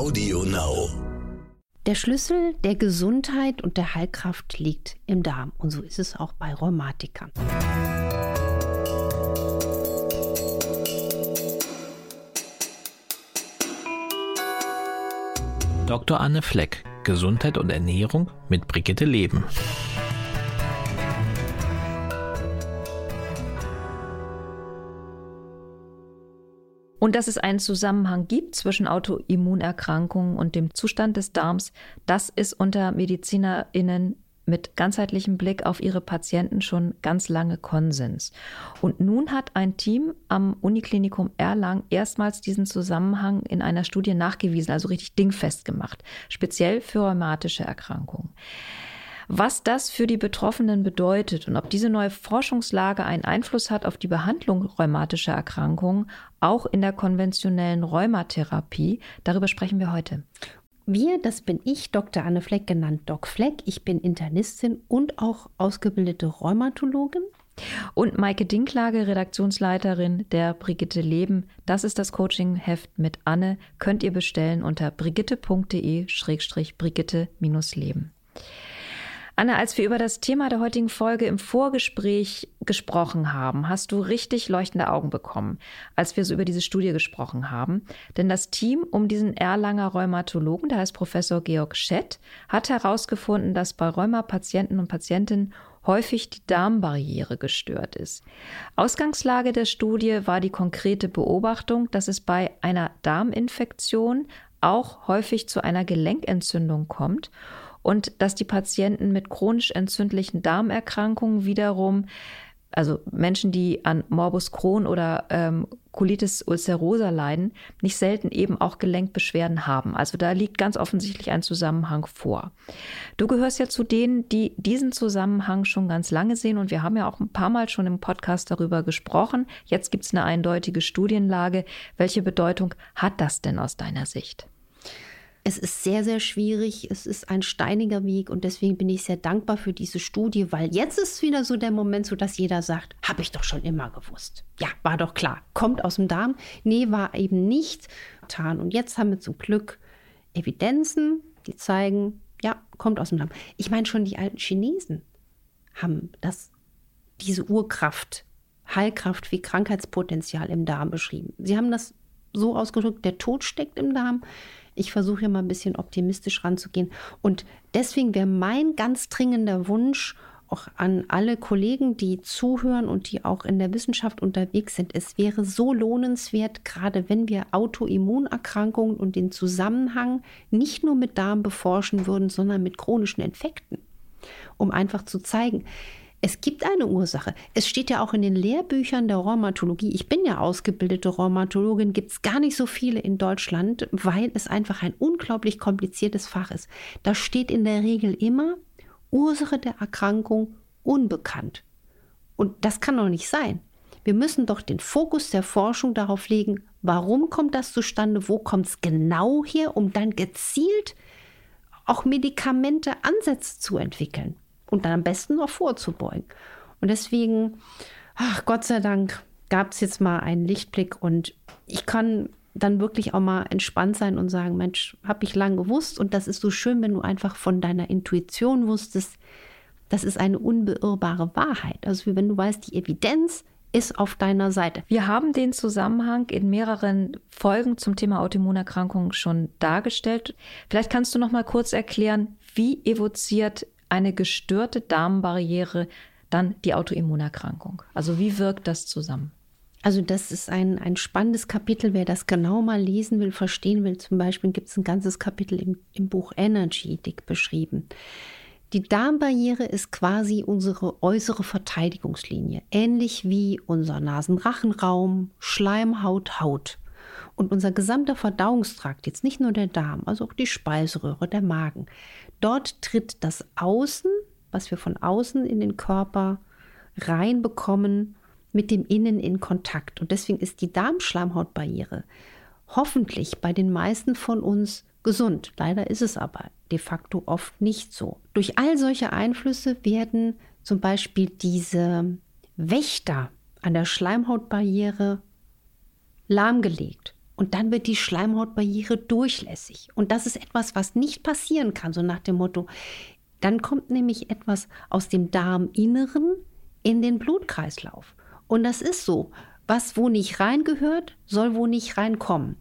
Audio Now. Der Schlüssel der Gesundheit und der Heilkraft liegt im Darm. Und so ist es auch bei Rheumatikern. Dr. Anne Fleck, Gesundheit und Ernährung mit Brigitte Leben. Und dass es einen Zusammenhang gibt zwischen Autoimmunerkrankungen und dem Zustand des Darms, das ist unter MedizinerInnen mit ganzheitlichem Blick auf ihre Patienten schon ganz lange Konsens. Und nun hat ein Team am Uniklinikum Erlangen erstmals diesen Zusammenhang in einer Studie nachgewiesen, also richtig dingfest gemacht, speziell für rheumatische Erkrankungen. Was das für die Betroffenen bedeutet und ob diese neue Forschungslage einen Einfluss hat auf die Behandlung rheumatischer Erkrankungen, auch in der konventionellen Rheumatherapie, darüber sprechen wir heute. Wir, das bin ich, Dr. Anne Fleck, genannt Doc Fleck. Ich bin Internistin und auch ausgebildete Rheumatologin. Und Maike Dinklage, Redaktionsleiterin der Brigitte Leben. Das ist das Coaching-Heft mit Anne. Könnt ihr bestellen unter brigitte.de-brigitte-leben. Anne, als wir über das Thema der heutigen Folge im Vorgespräch gesprochen haben, hast du richtig leuchtende Augen bekommen, als wir so über diese Studie gesprochen haben. Denn das Team um diesen Erlanger Rheumatologen, der heißt Professor Georg Schett, hat herausgefunden, dass bei Rheumapatienten und Patientinnen häufig die Darmbarriere gestört ist. Ausgangslage der Studie war die konkrete Beobachtung, dass es bei einer Darminfektion auch häufig zu einer Gelenkentzündung kommt und dass die Patienten mit chronisch entzündlichen Darmerkrankungen wiederum, also Menschen, die an Morbus Crohn oder ähm, Colitis ulcerosa leiden, nicht selten eben auch Gelenkbeschwerden haben. Also da liegt ganz offensichtlich ein Zusammenhang vor. Du gehörst ja zu denen, die diesen Zusammenhang schon ganz lange sehen und wir haben ja auch ein paar Mal schon im Podcast darüber gesprochen. Jetzt gibt es eine eindeutige Studienlage. Welche Bedeutung hat das denn aus deiner Sicht? Es ist sehr, sehr schwierig. Es ist ein steiniger Weg und deswegen bin ich sehr dankbar für diese Studie, weil jetzt ist wieder so der Moment, so dass jeder sagt, habe ich doch schon immer gewusst. Ja, war doch klar. Kommt aus dem Darm. Nee, war eben nicht getan. Und jetzt haben wir zum Glück Evidenzen, die zeigen, ja, kommt aus dem Darm. Ich meine, schon die alten Chinesen haben das, diese Urkraft, Heilkraft wie Krankheitspotenzial im Darm beschrieben. Sie haben das so ausgedrückt, der Tod steckt im Darm. Ich versuche ja mal ein bisschen optimistisch ranzugehen. Und deswegen wäre mein ganz dringender Wunsch, auch an alle Kollegen, die zuhören und die auch in der Wissenschaft unterwegs sind. Es wäre so lohnenswert, gerade wenn wir Autoimmunerkrankungen und den Zusammenhang nicht nur mit Darm beforschen würden, sondern mit chronischen Infekten, um einfach zu zeigen, es gibt eine Ursache. Es steht ja auch in den Lehrbüchern der Rheumatologie. Ich bin ja ausgebildete Rheumatologin, gibt es gar nicht so viele in Deutschland, weil es einfach ein unglaublich kompliziertes Fach ist. Da steht in der Regel immer Ursache der Erkrankung unbekannt. Und das kann doch nicht sein. Wir müssen doch den Fokus der Forschung darauf legen, warum kommt das zustande, wo kommt es genau her, um dann gezielt auch Medikamente, Ansätze zu entwickeln und dann am besten noch vorzubeugen. Und deswegen, ach Gott sei Dank, gab es jetzt mal einen Lichtblick und ich kann dann wirklich auch mal entspannt sein und sagen, Mensch, habe ich lang gewusst und das ist so schön, wenn du einfach von deiner Intuition wusstest, das ist eine unbeirrbare Wahrheit. Also wie wenn du weißt, die Evidenz ist auf deiner Seite. Wir haben den Zusammenhang in mehreren Folgen zum Thema Autoimmunerkrankungen schon dargestellt. Vielleicht kannst du noch mal kurz erklären, wie evoziert eine gestörte Darmbarriere dann die Autoimmunerkrankung? Also wie wirkt das zusammen? Also das ist ein, ein spannendes Kapitel. Wer das genau mal lesen will, verstehen will, zum Beispiel gibt es ein ganzes Kapitel im, im Buch Energy dick beschrieben. Die Darmbarriere ist quasi unsere äußere Verteidigungslinie, ähnlich wie unser Nasenrachenraum, Schleimhaut, Haut. Und unser gesamter Verdauungstrakt, jetzt nicht nur der Darm, also auch die Speiseröhre, der Magen, dort tritt das Außen, was wir von außen in den Körper reinbekommen, mit dem Innen in Kontakt. Und deswegen ist die Darmschleimhautbarriere hoffentlich bei den meisten von uns gesund. Leider ist es aber de facto oft nicht so. Durch all solche Einflüsse werden zum Beispiel diese Wächter an der Schleimhautbarriere lahmgelegt. Und dann wird die Schleimhautbarriere durchlässig. Und das ist etwas, was nicht passieren kann, so nach dem Motto, dann kommt nämlich etwas aus dem Darminneren in den Blutkreislauf. Und das ist so. Was wo nicht reingehört, soll wo nicht reinkommen.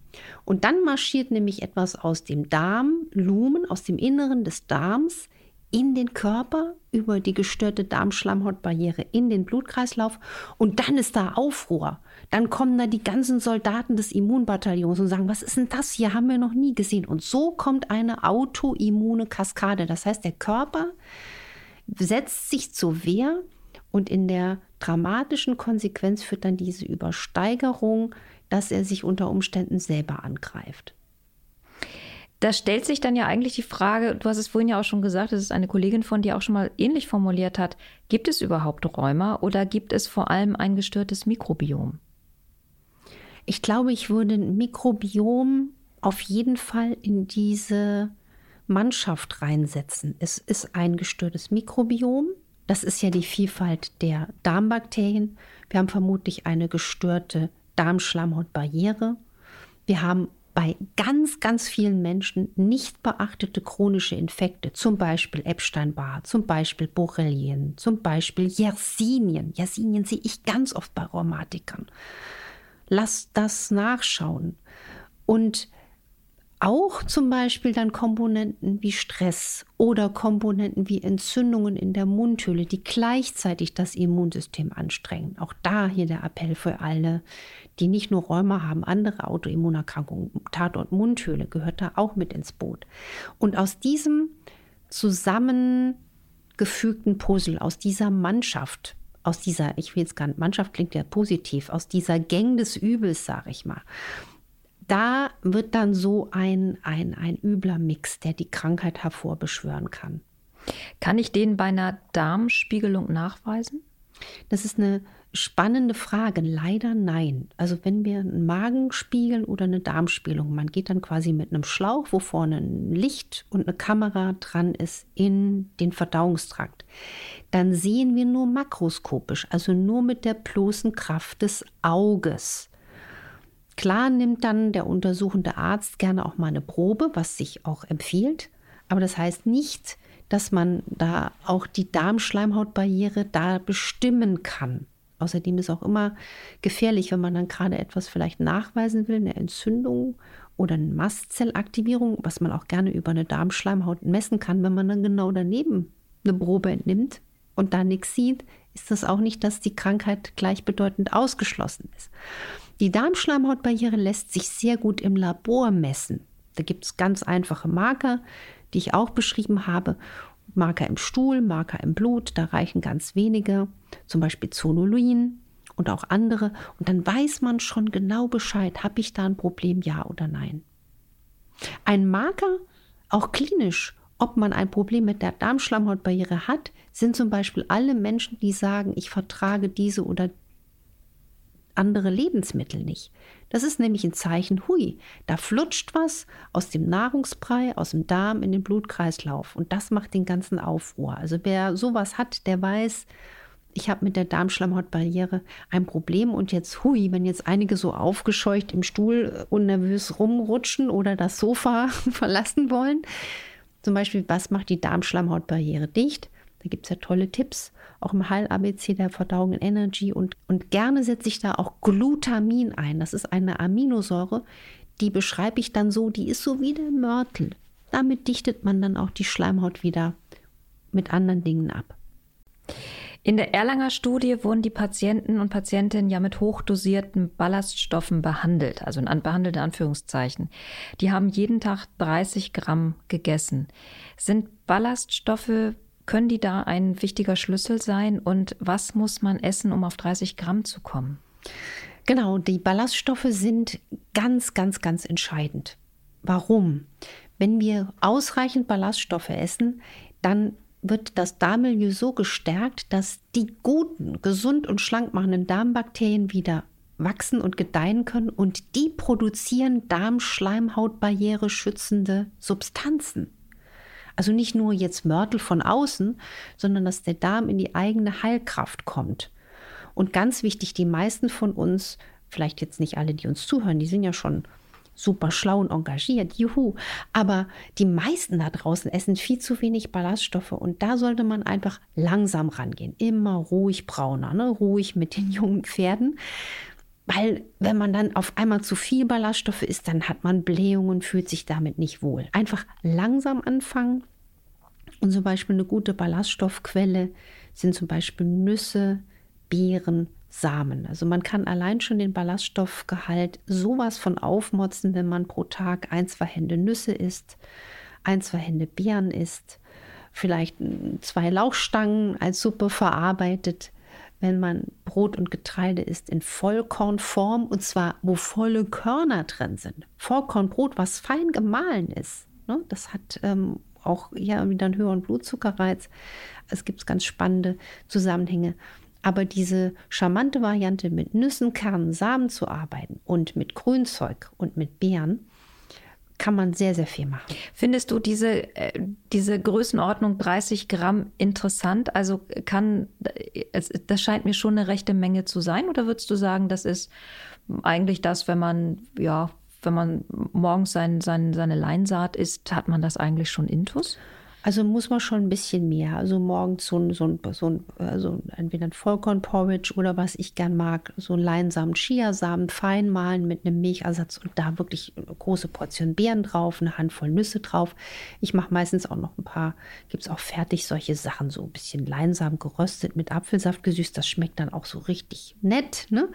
Und dann marschiert nämlich etwas aus dem Darm, Lumen, aus dem Inneren des Darms in den Körper über die gestörte Darmschleimhautbarriere in den Blutkreislauf und dann ist da Aufruhr. Dann kommen da die ganzen Soldaten des Immunbataillons und sagen, was ist denn das hier? Haben wir noch nie gesehen. Und so kommt eine autoimmune Kaskade. Das heißt, der Körper setzt sich zur Wehr und in der dramatischen Konsequenz führt dann diese Übersteigerung, dass er sich unter Umständen selber angreift. Da stellt sich dann ja eigentlich die Frage, du hast es vorhin ja auch schon gesagt, das ist eine Kollegin von dir auch schon mal ähnlich formuliert hat, gibt es überhaupt Rheuma oder gibt es vor allem ein gestörtes Mikrobiom? Ich glaube, ich würde Mikrobiom auf jeden Fall in diese Mannschaft reinsetzen. Es ist ein gestörtes Mikrobiom. Das ist ja die Vielfalt der Darmbakterien. Wir haben vermutlich eine gestörte Darmschleimhautbarriere. Wir haben bei ganz, ganz vielen Menschen nicht beachtete chronische Infekte, zum Beispiel Epstein-Barr, zum Beispiel Borrelien, zum Beispiel Yersinien. Yersinien sehe ich ganz oft bei Rheumatikern. Lass das nachschauen. Und auch zum Beispiel dann Komponenten wie Stress oder Komponenten wie Entzündungen in der Mundhöhle, die gleichzeitig das Immunsystem anstrengen. Auch da hier der Appell für alle, die nicht nur Rheuma haben, andere Autoimmunerkrankungen, Tatort Mundhöhle gehört da auch mit ins Boot. Und aus diesem zusammengefügten Puzzle, aus dieser Mannschaft, aus dieser, ich will jetzt gar nicht, Mannschaft klingt ja positiv, aus dieser Gang des Übels, sage ich mal, da wird dann so ein, ein, ein übler Mix, der die Krankheit hervorbeschwören kann. Kann ich den bei einer Darmspiegelung nachweisen? Das ist eine spannende Frage. Leider nein. Also wenn wir einen Magen spiegeln oder eine Darmspiegelung, man geht dann quasi mit einem Schlauch, wo vorne ein Licht und eine Kamera dran ist, in den Verdauungstrakt, dann sehen wir nur makroskopisch, also nur mit der bloßen Kraft des Auges. Klar nimmt dann der untersuchende Arzt gerne auch mal eine Probe, was sich auch empfiehlt, aber das heißt nicht, dass man da auch die Darmschleimhautbarriere da bestimmen kann. Außerdem ist auch immer gefährlich, wenn man dann gerade etwas vielleicht nachweisen will, eine Entzündung oder eine Mastzellaktivierung, was man auch gerne über eine Darmschleimhaut messen kann, wenn man dann genau daneben eine Probe entnimmt und da nichts sieht, ist das auch nicht, dass die Krankheit gleichbedeutend ausgeschlossen ist. Die Darmschleimhautbarriere lässt sich sehr gut im Labor messen. Da gibt es ganz einfache Marker, die ich auch beschrieben habe. Marker im Stuhl, Marker im Blut, da reichen ganz wenige, zum Beispiel Zonulin und auch andere. Und dann weiß man schon genau Bescheid, habe ich da ein Problem, ja oder nein. Ein Marker, auch klinisch, ob man ein Problem mit der Darmschleimhautbarriere hat, sind zum Beispiel alle Menschen, die sagen, ich vertrage diese oder andere Lebensmittel nicht. Das ist nämlich ein Zeichen, hui, da flutscht was aus dem Nahrungsbrei, aus dem Darm in den Blutkreislauf und das macht den ganzen Aufruhr. Also wer sowas hat, der weiß, ich habe mit der Darmschleimhautbarriere ein Problem und jetzt, hui, wenn jetzt einige so aufgescheucht im Stuhl und nervös rumrutschen oder das Sofa verlassen wollen, zum Beispiel, was macht die Darmschleimhautbarriere dicht? Da gibt es ja tolle Tipps auch im Heil-ABC der Verdauung in Energy und, und gerne setze ich da auch Glutamin ein. Das ist eine Aminosäure, die beschreibe ich dann so, die ist so wie der Mörtel. Damit dichtet man dann auch die Schleimhaut wieder mit anderen Dingen ab. In der Erlanger Studie wurden die Patienten und Patientinnen ja mit hochdosierten Ballaststoffen behandelt, also in behandelte Anführungszeichen. Die haben jeden Tag 30 Gramm gegessen. Sind Ballaststoffe können die da ein wichtiger Schlüssel sein? Und was muss man essen, um auf 30 Gramm zu kommen? Genau, die Ballaststoffe sind ganz, ganz, ganz entscheidend. Warum? Wenn wir ausreichend Ballaststoffe essen, dann wird das Darmmilieu so gestärkt, dass die guten, gesund und schlank machenden Darmbakterien wieder wachsen und gedeihen können und die produzieren Darmschleimhautbarriere schützende Substanzen. Also nicht nur jetzt Mörtel von außen, sondern dass der Darm in die eigene Heilkraft kommt. Und ganz wichtig, die meisten von uns, vielleicht jetzt nicht alle, die uns zuhören, die sind ja schon super schlau und engagiert, juhu. Aber die meisten da draußen essen viel zu wenig Ballaststoffe und da sollte man einfach langsam rangehen. Immer ruhig brauner, ne? ruhig mit den jungen Pferden. Weil wenn man dann auf einmal zu viel Ballaststoffe isst, dann hat man Blähungen, fühlt sich damit nicht wohl. Einfach langsam anfangen. Und zum Beispiel eine gute Ballaststoffquelle sind zum Beispiel Nüsse, Beeren, Samen. Also man kann allein schon den Ballaststoffgehalt sowas von aufmotzen, wenn man pro Tag ein, zwei Hände Nüsse isst, ein, zwei Hände Beeren isst, vielleicht zwei Lauchstangen als Suppe verarbeitet, wenn man Brot und Getreide isst in Vollkornform und zwar wo volle Körner drin sind. Vollkornbrot, was fein gemahlen ist. Ne? Das hat ähm, auch ja wieder einen höheren Blutzuckerreiz. Es gibt ganz spannende Zusammenhänge. Aber diese charmante Variante mit Nüssen, Kernen, Samen zu arbeiten und mit Grünzeug und mit Beeren, kann man sehr, sehr viel machen. Findest du diese, äh, diese Größenordnung 30 Gramm interessant? Also kann, das scheint mir schon eine rechte Menge zu sein. Oder würdest du sagen, das ist eigentlich das, wenn man, ja, wenn man morgens sein, sein, seine Leinsaat isst, hat man das eigentlich schon intus? Also muss man schon ein bisschen mehr. Also morgens so ein, so ein, so ein also entweder ein Vollkornporridge oder was ich gern mag, so ein Leinsamen, Chiasamen fein mahlen mit einem Milchersatz und da wirklich eine große Portion Beeren drauf, eine Handvoll Nüsse drauf. Ich mache meistens auch noch ein paar, gibt es auch fertig solche Sachen, so ein bisschen Leinsamen geröstet mit Apfelsaft gesüßt. Das schmeckt dann auch so richtig nett. Ne?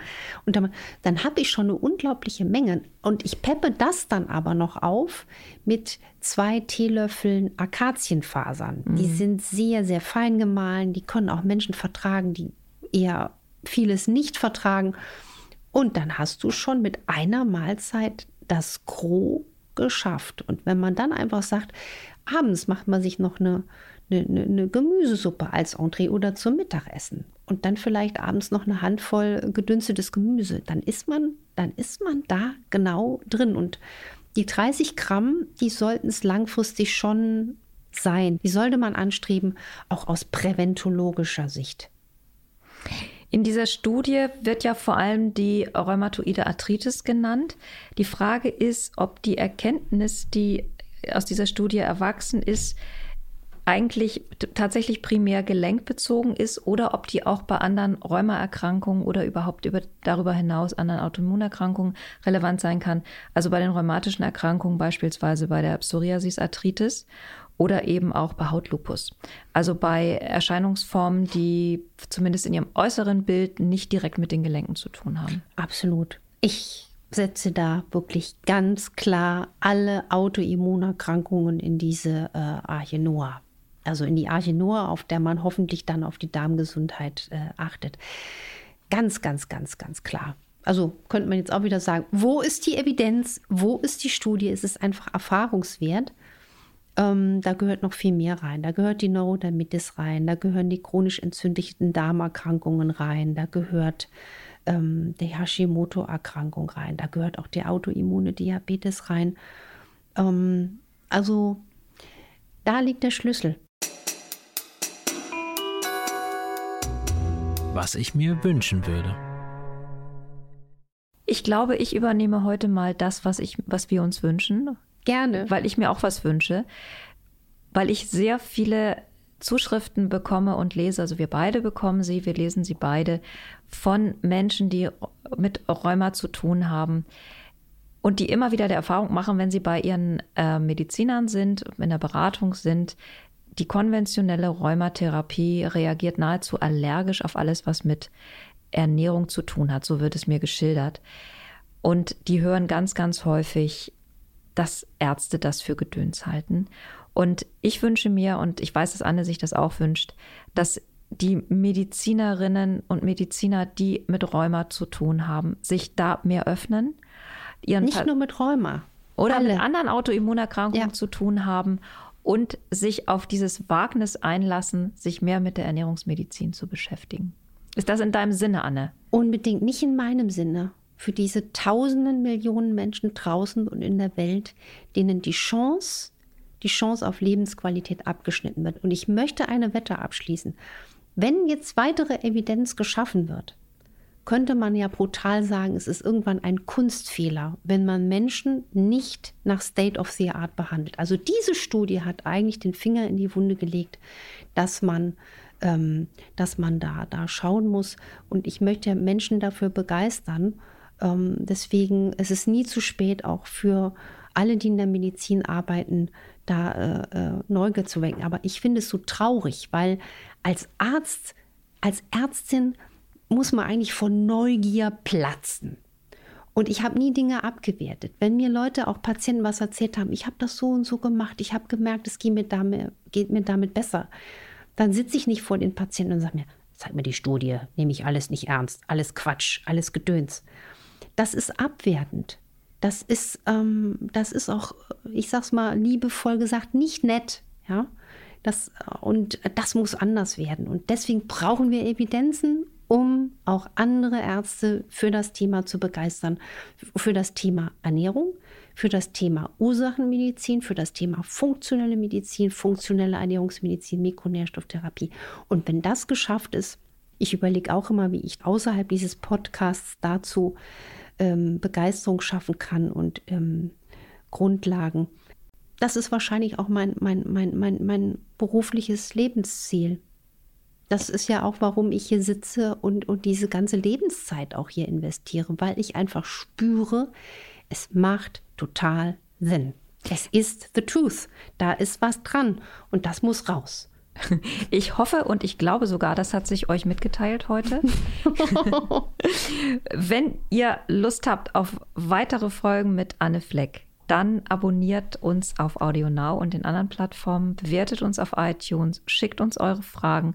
Und dann, dann habe ich schon eine unglaubliche Menge. Und ich peppe das dann aber noch auf mit zwei Teelöffeln Akazienfasern. Mhm. Die sind sehr, sehr fein gemahlen. Die können auch Menschen vertragen, die eher vieles nicht vertragen. Und dann hast du schon mit einer Mahlzeit das Gros geschafft. Und wenn man dann einfach sagt, abends macht man sich noch eine, eine, eine Gemüsesuppe als Entree oder zum Mittagessen und dann vielleicht abends noch eine Handvoll gedünstetes Gemüse, dann ist man, dann ist man da genau drin. Und die 30 Gramm, die sollten es langfristig schon sein. Die sollte man anstreben, auch aus präventologischer Sicht. In dieser Studie wird ja vor allem die rheumatoide Arthritis genannt. Die Frage ist, ob die Erkenntnis, die aus dieser Studie erwachsen ist, eigentlich tatsächlich primär gelenkbezogen ist oder ob die auch bei anderen Rheumaerkrankungen oder überhaupt über, darüber hinaus anderen Autoimmunerkrankungen relevant sein kann. Also bei den rheumatischen Erkrankungen beispielsweise bei der Psoriasis-Arthritis oder eben auch bei Hautlupus. Also bei Erscheinungsformen, die zumindest in ihrem äußeren Bild nicht direkt mit den Gelenken zu tun haben. Absolut. Ich setze da wirklich ganz klar alle Autoimmunerkrankungen in diese äh, Arche Noah also in die Arche Noah, auf der man hoffentlich dann auf die Darmgesundheit äh, achtet. Ganz, ganz, ganz, ganz klar. Also könnte man jetzt auch wieder sagen, wo ist die Evidenz, wo ist die Studie? Es ist einfach erfahrungswert. Ähm, da gehört noch viel mehr rein. Da gehört die Neurodermitis rein, da gehören die chronisch entzündlichen Darmerkrankungen rein, da gehört ähm, die Hashimoto-Erkrankung rein, da gehört auch die autoimmune Diabetes rein. Ähm, also da liegt der Schlüssel. was ich mir wünschen würde. Ich glaube, ich übernehme heute mal das, was, ich, was wir uns wünschen. Gerne. Weil ich mir auch was wünsche. Weil ich sehr viele Zuschriften bekomme und lese, also wir beide bekommen sie, wir lesen sie beide, von Menschen, die mit Rheuma zu tun haben und die immer wieder der Erfahrung machen, wenn sie bei ihren äh, Medizinern sind, in der Beratung sind, die konventionelle Rheumatherapie reagiert nahezu allergisch auf alles, was mit Ernährung zu tun hat, so wird es mir geschildert. Und die hören ganz, ganz häufig, dass Ärzte das für Gedöns halten. Und ich wünsche mir, und ich weiß, dass Anne sich das auch wünscht, dass die Medizinerinnen und Mediziner, die mit Rheuma zu tun haben, sich da mehr öffnen. Nicht pa nur mit Rheuma. Oder Alle. mit anderen Autoimmunerkrankungen ja. zu tun haben und sich auf dieses Wagnis einlassen, sich mehr mit der Ernährungsmedizin zu beschäftigen. Ist das in deinem Sinne, Anne? Unbedingt nicht in meinem Sinne. Für diese tausenden Millionen Menschen draußen und in der Welt, denen die Chance, die Chance auf Lebensqualität abgeschnitten wird. Und ich möchte eine Wette abschließen. Wenn jetzt weitere Evidenz geschaffen wird, könnte man ja brutal sagen, es ist irgendwann ein Kunstfehler, wenn man Menschen nicht nach State of the Art behandelt. Also diese Studie hat eigentlich den Finger in die Wunde gelegt, dass man, ähm, dass man da, da schauen muss. Und ich möchte Menschen dafür begeistern. Ähm, deswegen ist es nie zu spät, auch für alle, die in der Medizin arbeiten, da äh, äh, Neugier zu wecken. Aber ich finde es so traurig, weil als Arzt, als Ärztin muss man eigentlich von Neugier platzen. Und ich habe nie Dinge abgewertet. Wenn mir Leute, auch Patienten, was erzählt haben, ich habe das so und so gemacht, ich habe gemerkt, es geht mir, damit, geht mir damit besser, dann sitze ich nicht vor den Patienten und sage mir, zeig mir die Studie, nehme ich alles nicht ernst, alles Quatsch, alles Gedöns. Das ist abwertend. Das ist, ähm, das ist auch, ich sag's mal liebevoll gesagt, nicht nett. Ja? Das, und das muss anders werden. Und deswegen brauchen wir Evidenzen um auch andere Ärzte für das Thema zu begeistern, für das Thema Ernährung, für das Thema Ursachenmedizin, für das Thema funktionelle Medizin, funktionelle Ernährungsmedizin, Mikronährstofftherapie. Und wenn das geschafft ist, ich überlege auch immer, wie ich außerhalb dieses Podcasts dazu ähm, Begeisterung schaffen kann und ähm, Grundlagen. Das ist wahrscheinlich auch mein, mein, mein, mein, mein berufliches Lebensziel. Das ist ja auch, warum ich hier sitze und, und diese ganze Lebenszeit auch hier investiere, weil ich einfach spüre, es macht total Sinn. Es ist the truth. Da ist was dran und das muss raus. Ich hoffe und ich glaube sogar, das hat sich euch mitgeteilt heute. Wenn ihr Lust habt auf weitere Folgen mit Anne Fleck, dann abonniert uns auf Audio Now und den anderen Plattformen, bewertet uns auf iTunes, schickt uns eure Fragen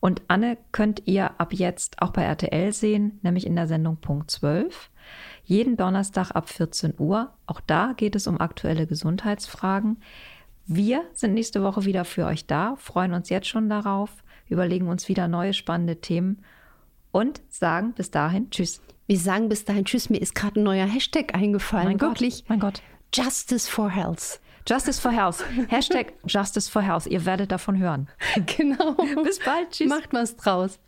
und Anne könnt ihr ab jetzt auch bei RTL sehen, nämlich in der Sendung Punkt 12. Jeden Donnerstag ab 14 Uhr. Auch da geht es um aktuelle Gesundheitsfragen. Wir sind nächste Woche wieder für euch da, freuen uns jetzt schon darauf, überlegen uns wieder neue spannende Themen und sagen bis dahin Tschüss. Wir sagen bis dahin Tschüss. Mir ist gerade ein neuer Hashtag eingefallen. Mein Wirklich. Gott, mein Gott. Justice for Health. Justice for Health. Hashtag Justice for Health. Ihr werdet davon hören. Genau. Bis bald. Tschüss. Macht was draus.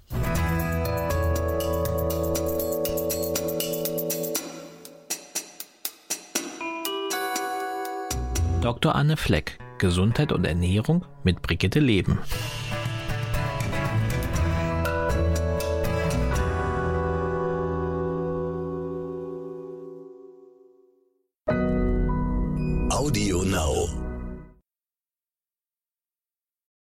Dr. Anne Fleck, Gesundheit und Ernährung mit Brigitte Leben.